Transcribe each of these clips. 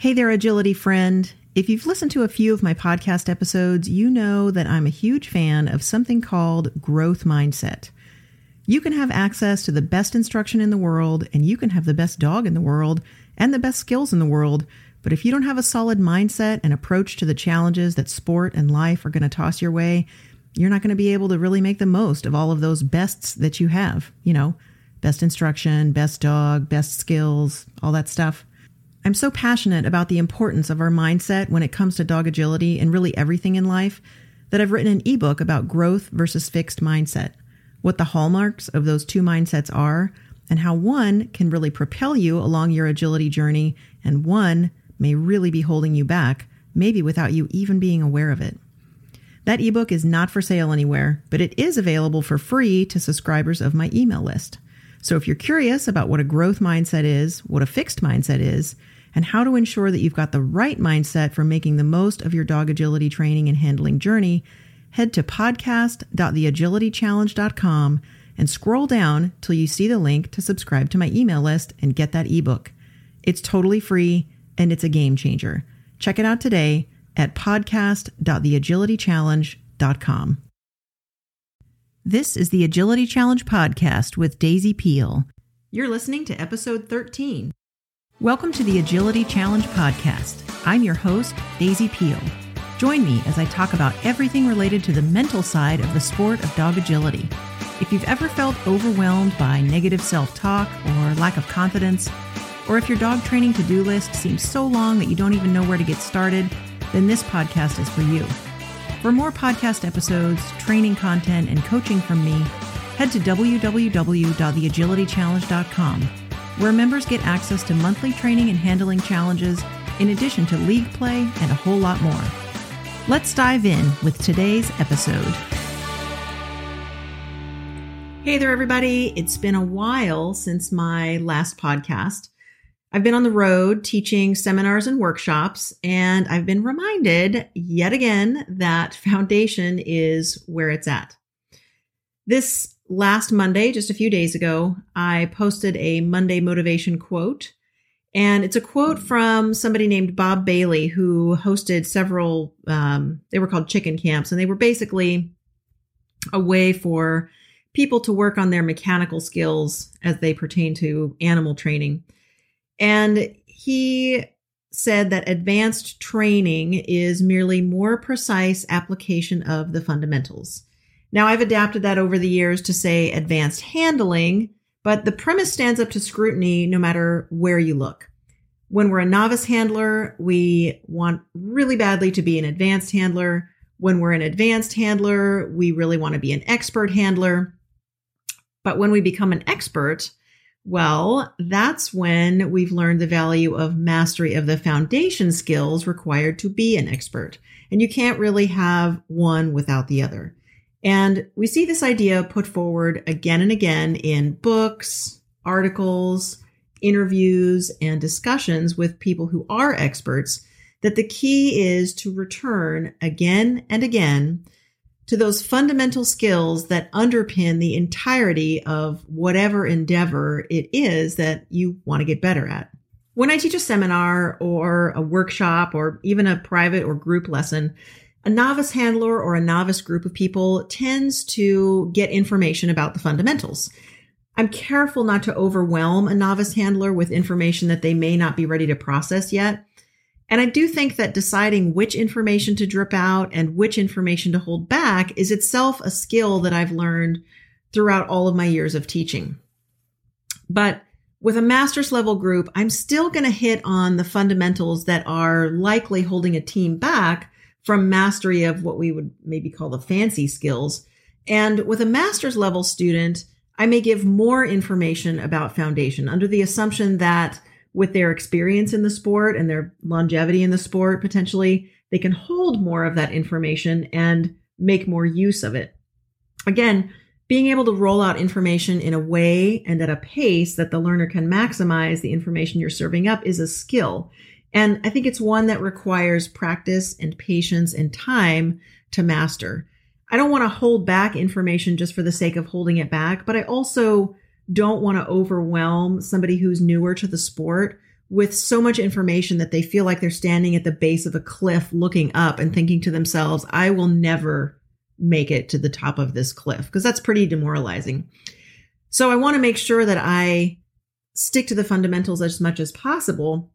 Hey there, agility friend. If you've listened to a few of my podcast episodes, you know that I'm a huge fan of something called growth mindset. You can have access to the best instruction in the world, and you can have the best dog in the world and the best skills in the world. But if you don't have a solid mindset and approach to the challenges that sport and life are going to toss your way, you're not going to be able to really make the most of all of those bests that you have. You know, best instruction, best dog, best skills, all that stuff. I'm so passionate about the importance of our mindset when it comes to dog agility and really everything in life that I've written an ebook about growth versus fixed mindset, what the hallmarks of those two mindsets are, and how one can really propel you along your agility journey and one may really be holding you back, maybe without you even being aware of it. That ebook is not for sale anywhere, but it is available for free to subscribers of my email list. So if you're curious about what a growth mindset is, what a fixed mindset is, and how to ensure that you've got the right mindset for making the most of your dog agility training and handling journey, head to podcast.theagilitychallenge.com and scroll down till you see the link to subscribe to my email list and get that ebook. It's totally free and it's a game changer. Check it out today at podcast.theagilitychallenge.com. This is the Agility Challenge podcast with Daisy Peel. You're listening to episode 13. Welcome to the Agility Challenge podcast. I'm your host, Daisy Peel. Join me as I talk about everything related to the mental side of the sport of dog agility. If you've ever felt overwhelmed by negative self talk or lack of confidence, or if your dog training to do list seems so long that you don't even know where to get started, then this podcast is for you. For more podcast episodes, training content, and coaching from me, head to www.theagilitychallenge.com, where members get access to monthly training and handling challenges, in addition to league play and a whole lot more. Let's dive in with today's episode. Hey there, everybody. It's been a while since my last podcast. I've been on the road teaching seminars and workshops, and I've been reminded yet again that foundation is where it's at. This last Monday, just a few days ago, I posted a Monday motivation quote. And it's a quote from somebody named Bob Bailey, who hosted several, um, they were called chicken camps, and they were basically a way for people to work on their mechanical skills as they pertain to animal training. And he said that advanced training is merely more precise application of the fundamentals. Now, I've adapted that over the years to say advanced handling, but the premise stands up to scrutiny no matter where you look. When we're a novice handler, we want really badly to be an advanced handler. When we're an advanced handler, we really want to be an expert handler. But when we become an expert, well, that's when we've learned the value of mastery of the foundation skills required to be an expert. And you can't really have one without the other. And we see this idea put forward again and again in books, articles, interviews, and discussions with people who are experts that the key is to return again and again to those fundamental skills that underpin the entirety of whatever endeavor it is that you want to get better at. When I teach a seminar or a workshop or even a private or group lesson, a novice handler or a novice group of people tends to get information about the fundamentals. I'm careful not to overwhelm a novice handler with information that they may not be ready to process yet. And I do think that deciding which information to drip out and which information to hold back is itself a skill that I've learned throughout all of my years of teaching. But with a master's level group, I'm still going to hit on the fundamentals that are likely holding a team back from mastery of what we would maybe call the fancy skills. And with a master's level student, I may give more information about foundation under the assumption that with their experience in the sport and their longevity in the sport, potentially, they can hold more of that information and make more use of it. Again, being able to roll out information in a way and at a pace that the learner can maximize the information you're serving up is a skill. And I think it's one that requires practice and patience and time to master. I don't want to hold back information just for the sake of holding it back, but I also don't want to overwhelm somebody who's newer to the sport with so much information that they feel like they're standing at the base of a cliff looking up and thinking to themselves, I will never make it to the top of this cliff because that's pretty demoralizing. So I want to make sure that I stick to the fundamentals as much as possible.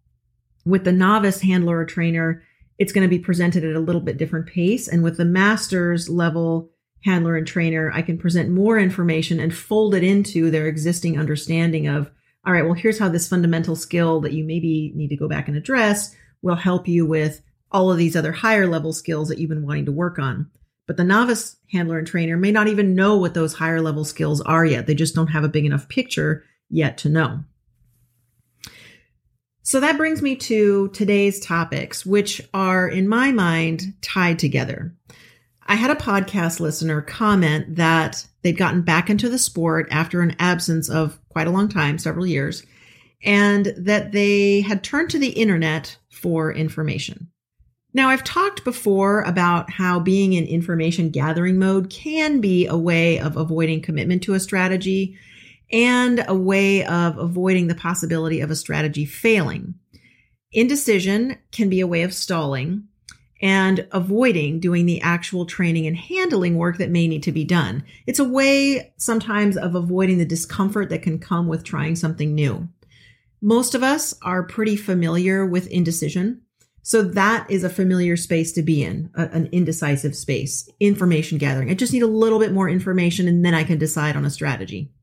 With the novice handler or trainer, it's going to be presented at a little bit different pace. And with the master's level handler and trainer, I can present more information and fold it into their existing understanding of, all right, well, here's how this fundamental skill that you maybe need to go back and address will help you with all of these other higher level skills that you've been wanting to work on. But the novice handler and trainer may not even know what those higher level skills are yet. They just don't have a big enough picture yet to know. So that brings me to today's topics, which are, in my mind, tied together. I had a podcast listener comment that they'd gotten back into the sport after an absence of quite a long time, several years, and that they had turned to the internet for information. Now, I've talked before about how being in information gathering mode can be a way of avoiding commitment to a strategy and a way of avoiding the possibility of a strategy failing. Indecision can be a way of stalling and avoiding doing the actual training and handling work that may need to be done. It's a way sometimes of avoiding the discomfort that can come with trying something new. Most of us are pretty familiar with indecision. So that is a familiar space to be in, a, an indecisive space, information gathering. I just need a little bit more information and then I can decide on a strategy.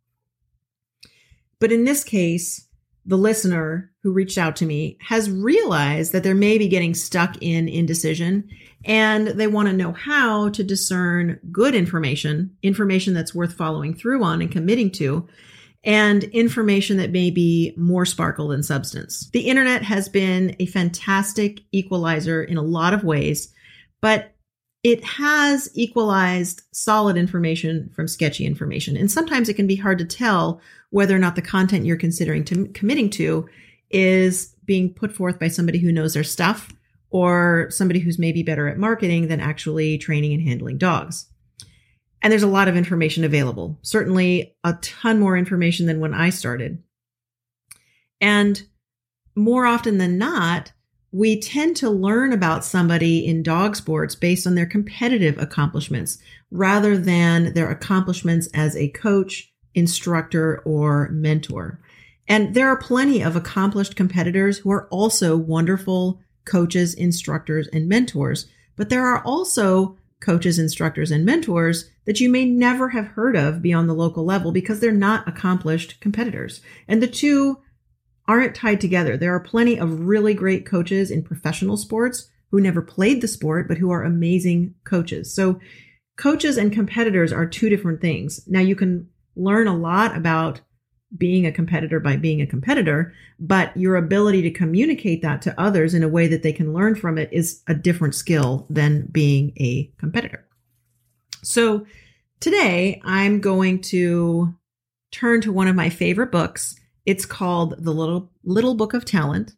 But in this case, the listener who reached out to me has realized that they're maybe getting stuck in indecision and they want to know how to discern good information, information that's worth following through on and committing to, and information that may be more sparkle than substance. The internet has been a fantastic equalizer in a lot of ways, but it has equalized solid information from sketchy information. And sometimes it can be hard to tell whether or not the content you're considering to committing to is being put forth by somebody who knows their stuff or somebody who's maybe better at marketing than actually training and handling dogs. And there's a lot of information available, certainly a ton more information than when I started. And more often than not, we tend to learn about somebody in dog sports based on their competitive accomplishments rather than their accomplishments as a coach, instructor, or mentor. And there are plenty of accomplished competitors who are also wonderful coaches, instructors, and mentors. But there are also coaches, instructors, and mentors that you may never have heard of beyond the local level because they're not accomplished competitors. And the two aren't tied together. There are plenty of really great coaches in professional sports who never played the sport, but who are amazing coaches. So coaches and competitors are two different things. Now you can learn a lot about being a competitor by being a competitor, but your ability to communicate that to others in a way that they can learn from it is a different skill than being a competitor. So today I'm going to turn to one of my favorite books. It's called The Little Little Book of Talent.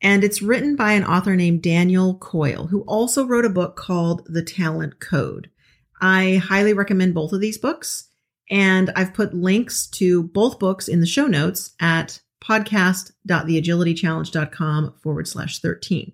And it's written by an author named Daniel Coyle, who also wrote a book called The Talent Code. I highly recommend both of these books. And I've put links to both books in the show notes at podcast.theagilitychallenge.com forward slash 13.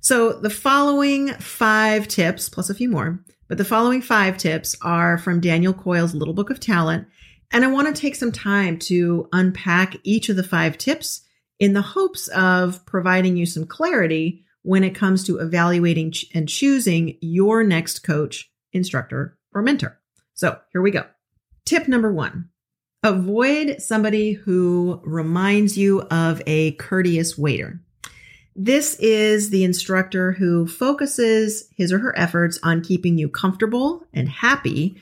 So the following five tips, plus a few more, but the following five tips are from Daniel Coyle's Little Book of Talent. And I want to take some time to unpack each of the five tips in the hopes of providing you some clarity when it comes to evaluating and choosing your next coach, instructor, or mentor. So here we go. Tip number one avoid somebody who reminds you of a courteous waiter. This is the instructor who focuses his or her efforts on keeping you comfortable and happy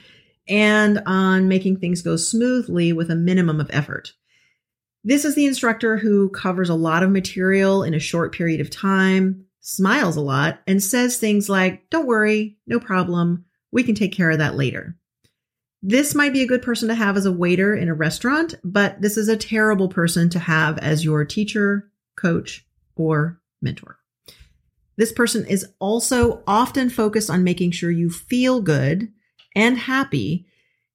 and on making things go smoothly with a minimum of effort. This is the instructor who covers a lot of material in a short period of time, smiles a lot, and says things like, Don't worry, no problem, we can take care of that later. This might be a good person to have as a waiter in a restaurant, but this is a terrible person to have as your teacher, coach, or mentor. This person is also often focused on making sure you feel good and happy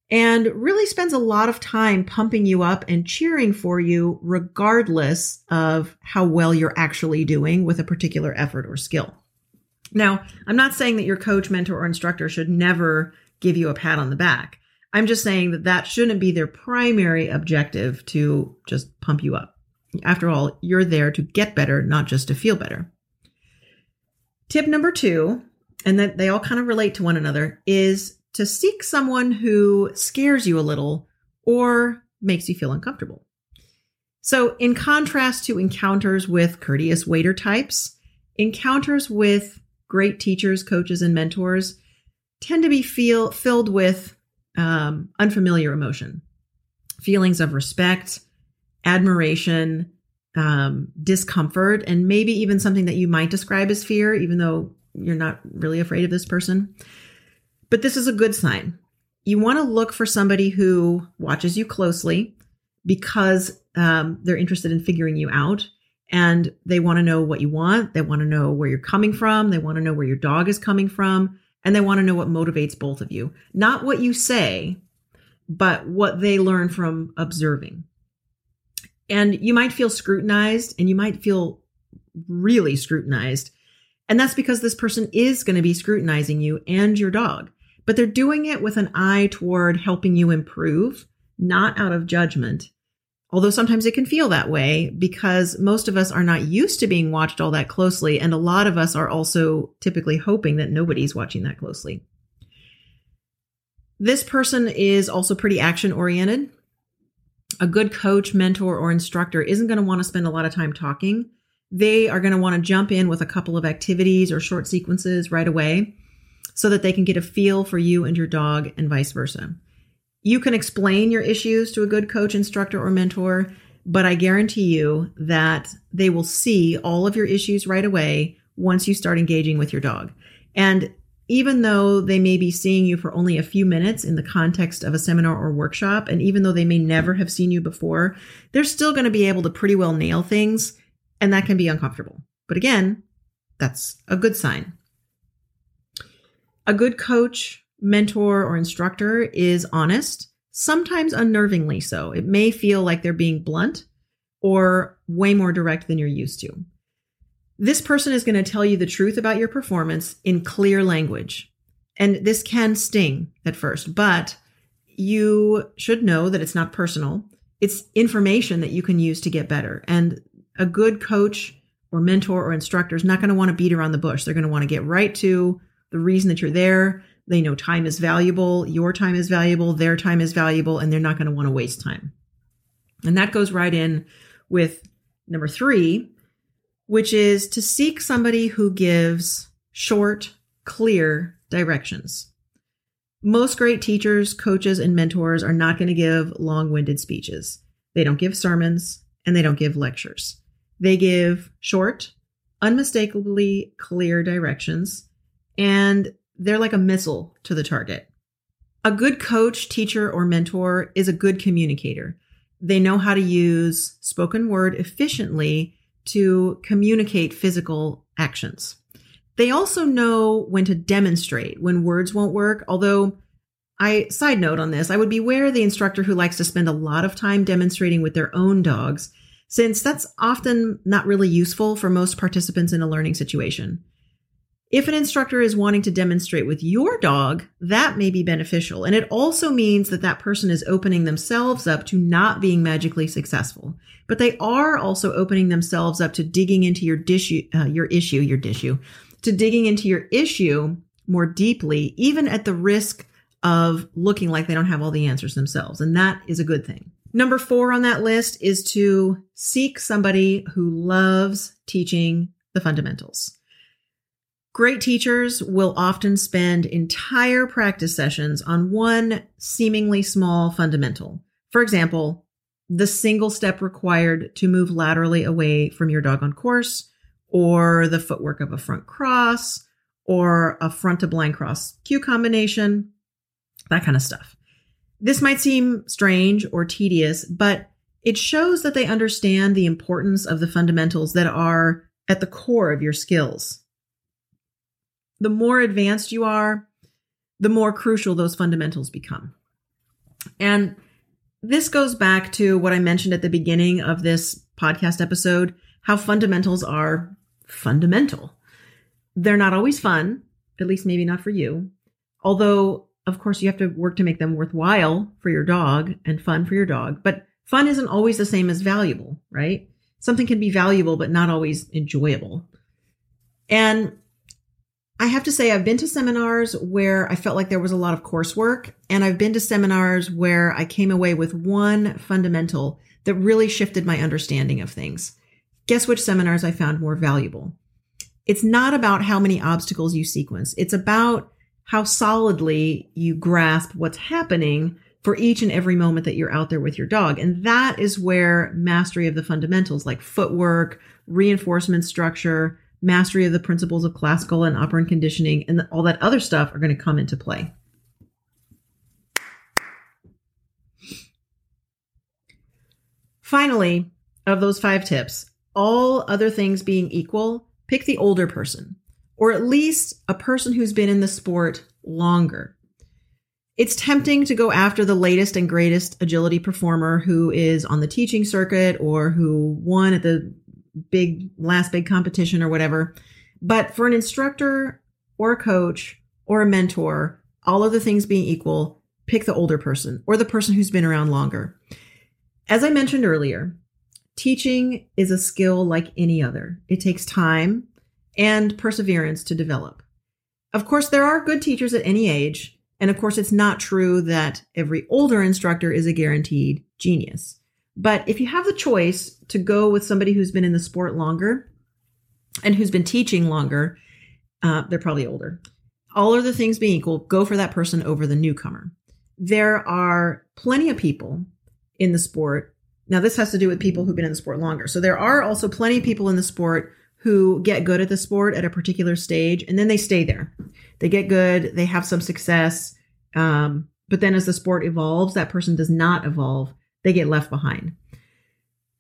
and really spends a lot of time pumping you up and cheering for you, regardless of how well you're actually doing with a particular effort or skill. Now, I'm not saying that your coach, mentor, or instructor should never give you a pat on the back. I'm just saying that that shouldn't be their primary objective to just pump you up. After all, you're there to get better, not just to feel better. Tip number two, and that they all kind of relate to one another, is to seek someone who scares you a little or makes you feel uncomfortable. So, in contrast to encounters with courteous waiter types, encounters with great teachers, coaches, and mentors tend to be feel filled with um, unfamiliar emotion, feelings of respect, admiration, um, discomfort, and maybe even something that you might describe as fear, even though you're not really afraid of this person. But this is a good sign. You want to look for somebody who watches you closely because um, they're interested in figuring you out and they want to know what you want. They want to know where you're coming from. They want to know where your dog is coming from. And they want to know what motivates both of you. Not what you say, but what they learn from observing. And you might feel scrutinized and you might feel really scrutinized. And that's because this person is going to be scrutinizing you and your dog, but they're doing it with an eye toward helping you improve, not out of judgment. Although sometimes it can feel that way because most of us are not used to being watched all that closely. And a lot of us are also typically hoping that nobody's watching that closely. This person is also pretty action oriented a good coach, mentor, or instructor isn't going to want to spend a lot of time talking. They are going to want to jump in with a couple of activities or short sequences right away so that they can get a feel for you and your dog and vice versa. You can explain your issues to a good coach, instructor, or mentor, but I guarantee you that they will see all of your issues right away once you start engaging with your dog. And even though they may be seeing you for only a few minutes in the context of a seminar or workshop, and even though they may never have seen you before, they're still going to be able to pretty well nail things, and that can be uncomfortable. But again, that's a good sign. A good coach, mentor, or instructor is honest, sometimes unnervingly so. It may feel like they're being blunt or way more direct than you're used to. This person is going to tell you the truth about your performance in clear language. And this can sting at first, but you should know that it's not personal. It's information that you can use to get better. And a good coach or mentor or instructor is not going to want to beat around the bush. They're going to want to get right to the reason that you're there. They know time is valuable, your time is valuable, their time is valuable, and they're not going to want to waste time. And that goes right in with number three, which is to seek somebody who gives short, clear directions. Most great teachers, coaches, and mentors are not going to give long winded speeches. They don't give sermons and they don't give lectures. They give short, unmistakably clear directions, and they're like a missile to the target. A good coach, teacher, or mentor is a good communicator. They know how to use spoken word efficiently to communicate physical actions. They also know when to demonstrate when words won't work, although I side note on this, I would beware the instructor who likes to spend a lot of time demonstrating with their own dogs, since that's often not really useful for most participants in a learning situation. If an instructor is wanting to demonstrate with your dog, that may be beneficial. And it also means that that person is opening themselves up to not being magically successful. But they are also opening themselves up to digging into your dish, uh, your issue, your issue, to digging into your issue more deeply, even at the risk of looking like they don't have all the answers themselves. And that is a good thing. Number four on that list is to seek somebody who loves teaching the fundamentals. Great teachers will often spend entire practice sessions on one seemingly small fundamental. For example, the single step required to move laterally away from your dog on course, or the footwork of a front cross, or a front to blind cross cue combination, that kind of stuff. This might seem strange or tedious, but it shows that they understand the importance of the fundamentals that are at the core of your skills the more advanced you are, the more crucial those fundamentals become. And this goes back to what I mentioned at the beginning of this podcast episode how fundamentals are fundamental. They're not always fun, at least maybe not for you. Although, of course, you have to work to make them worthwhile for your dog and fun for your dog. But fun isn't always the same as valuable, right? Something can be valuable, but not always enjoyable. And I have to say, I've been to seminars where I felt like there was a lot of coursework, and I've been to seminars where I came away with one fundamental that really shifted my understanding of things. Guess which seminars I found more valuable? It's not about how many obstacles you sequence, it's about how solidly you grasp what's happening for each and every moment that you're out there with your dog. And that is where mastery of the fundamentals like footwork, reinforcement structure, mastery of the principles of classical and operant conditioning, and all that other stuff are going to come into play. Finally, of those five tips, all other things being equal, pick the older person, or at least a person who's been in the sport longer. It's tempting to go after the latest and greatest agility performer who is on the teaching circuit or who won at the big last big competition or whatever. But for an instructor or a coach or a mentor, all of the things being equal, pick the older person or the person who's been around longer. As I mentioned earlier, teaching is a skill like any other. It takes time and perseverance to develop. Of course, there are good teachers at any age. And of course, it's not true that every older instructor is a guaranteed genius. But if you have the choice to go with somebody who's been in the sport longer and who's been teaching longer, uh, they're probably older. All other things being equal, go for that person over the newcomer. There are plenty of people in the sport. Now, this has to do with people who've been in the sport longer. So there are also plenty of people in the sport who get good at the sport at a particular stage and then they stay there. They get good, they have some success. Um, but then as the sport evolves, that person does not evolve they get left behind.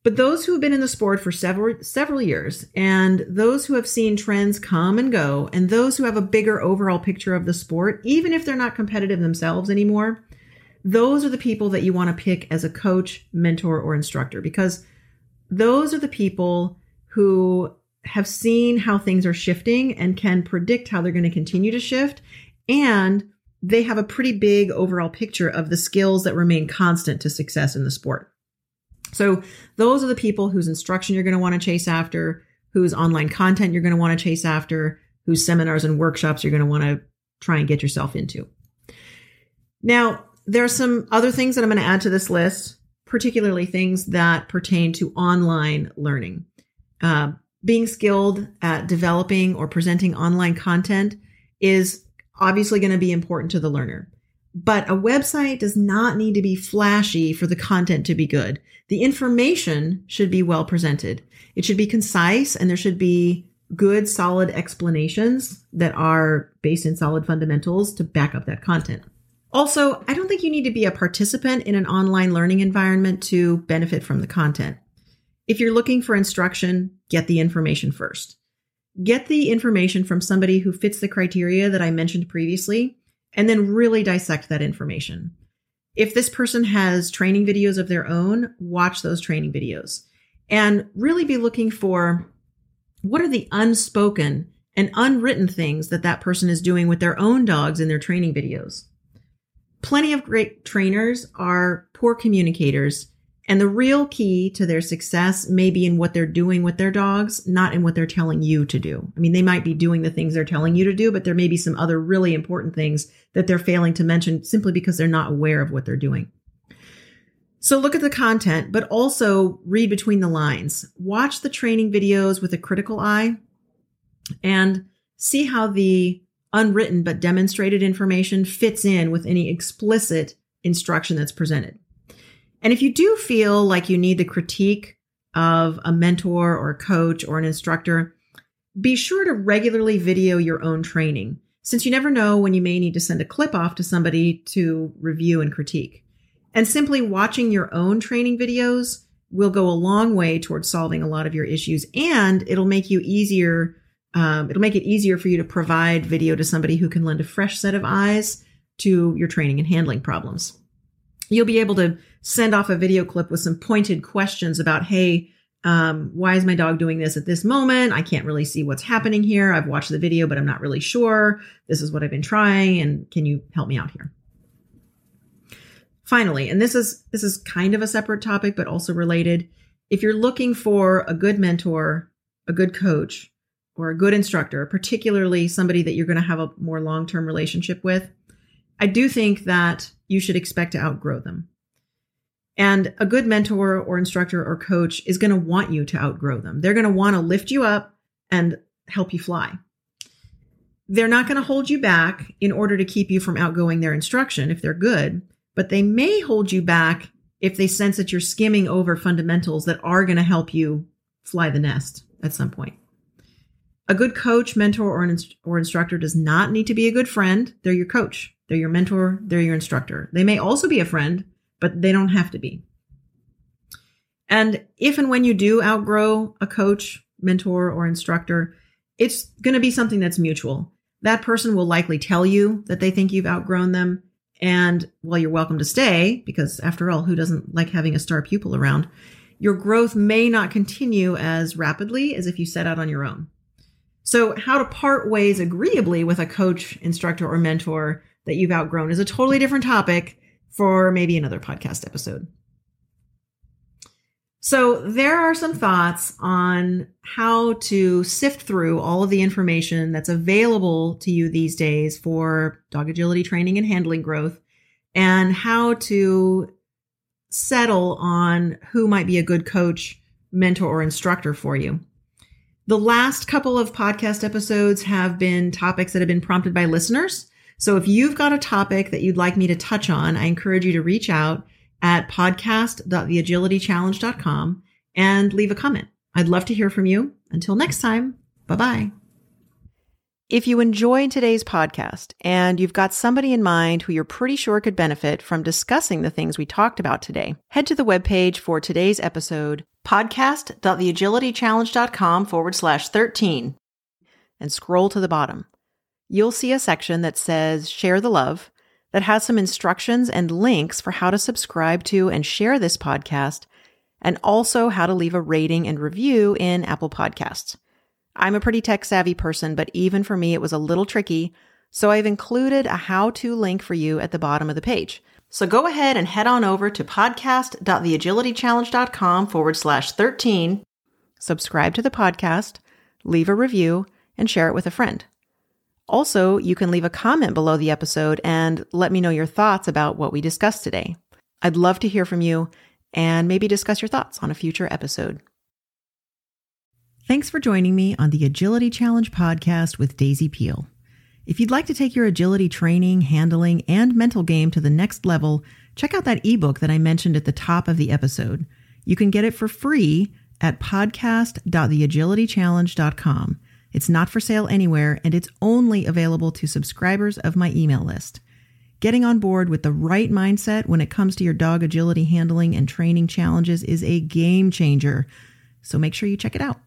But those who have been in the sport for several several years and those who have seen trends come and go and those who have a bigger overall picture of the sport, even if they're not competitive themselves anymore, those are the people that you want to pick as a coach, mentor or instructor because those are the people who have seen how things are shifting and can predict how they're going to continue to shift and they have a pretty big overall picture of the skills that remain constant to success in the sport. So those are the people whose instruction you're going to want to chase after, whose online content you're going to want to chase after, whose seminars and workshops you're going to want to try and get yourself into. Now, there are some other things that I'm going to add to this list, particularly things that pertain to online learning. Uh, being skilled at developing or presenting online content is obviously going to be important to the learner. But a website does not need to be flashy for the content to be good. The information should be well presented. It should be concise and there should be good, solid explanations that are based in solid fundamentals to back up that content. Also, I don't think you need to be a participant in an online learning environment to benefit from the content. If you're looking for instruction, get the information first. Get the information from somebody who fits the criteria that I mentioned previously, and then really dissect that information. If this person has training videos of their own, watch those training videos and really be looking for what are the unspoken and unwritten things that that person is doing with their own dogs in their training videos. Plenty of great trainers are poor communicators and the real key to their success may be in what they're doing with their dogs, not in what they're telling you to do. I mean, they might be doing the things they're telling you to do, but there may be some other really important things that they're failing to mention simply because they're not aware of what they're doing. So look at the content, but also read between the lines. Watch the training videos with a critical eye and see how the unwritten but demonstrated information fits in with any explicit instruction that's presented. And if you do feel like you need the critique of a mentor or a coach or an instructor, be sure to regularly video your own training, since you never know when you may need to send a clip off to somebody to review and critique. And simply watching your own training videos will go a long way towards solving a lot of your issues, and it'll make you easier. Um, it'll make it easier for you to provide video to somebody who can lend a fresh set of eyes to your training and handling problems. you'll be able to send off a video clip with some pointed questions about, hey, um, why is my dog doing this at this moment? I can't really see what's happening here. I've watched the video, but I'm not really sure. This is what I've been trying, and can you help me out here? Finally, and this is this is kind of a separate topic, but also related. If you're looking for a good mentor, a good coach, or a good instructor, particularly somebody that you're going to have a more long-term relationship with, I do think that you should expect to outgrow them. And a good mentor or instructor or coach is going to want you to outgrow them. They're going to want to lift you up and help you fly. They're not going to hold you back in order to keep you from outgoing their instruction if they're good, but they may hold you back if they sense that you're skimming over fundamentals that are going to help you fly the nest at some point. A good coach, mentor, or, inst- or instructor does not need to be a good friend. They're your coach, they're your mentor, they're your instructor. They may also be a friend, but they don't have to be. And if and when you do outgrow a coach, mentor, or instructor, it's going to be something that's mutual. That person will likely tell you that they think you've outgrown them. And well, you're welcome to stay because after all, who doesn't like having a star pupil around? Your growth may not continue as rapidly as if you set out on your own. So, how to part ways agreeably with a coach, instructor, or mentor that you've outgrown is a totally different topic for maybe another podcast episode. So, there are some thoughts on how to sift through all of the information that's available to you these days for dog agility training and handling growth, and how to settle on who might be a good coach, mentor, or instructor for you. The last couple of podcast episodes have been topics that have been prompted by listeners. So if you've got a topic that you'd like me to touch on, I encourage you to reach out at podcast.theagilitychallenge.com and leave a comment. I'd love to hear from you. Until next time, bye bye. If you enjoyed today's podcast and you've got somebody in mind who you're pretty sure could benefit from discussing the things we talked about today, head to the webpage for today's episode, podcast.theagilitychallenge.com forward slash 13, and scroll to the bottom. You'll see a section that says Share the Love that has some instructions and links for how to subscribe to and share this podcast, and also how to leave a rating and review in Apple Podcasts. I'm a pretty tech savvy person, but even for me, it was a little tricky. So I've included a how to link for you at the bottom of the page. So go ahead and head on over to podcast.theagilitychallenge.com forward slash 13, subscribe to the podcast, leave a review, and share it with a friend. Also, you can leave a comment below the episode and let me know your thoughts about what we discussed today. I'd love to hear from you and maybe discuss your thoughts on a future episode. Thanks for joining me on the Agility Challenge podcast with Daisy Peel. If you'd like to take your agility training, handling, and mental game to the next level, check out that ebook that I mentioned at the top of the episode. You can get it for free at podcast.theagilitychallenge.com. It's not for sale anywhere, and it's only available to subscribers of my email list. Getting on board with the right mindset when it comes to your dog agility handling and training challenges is a game changer. So make sure you check it out.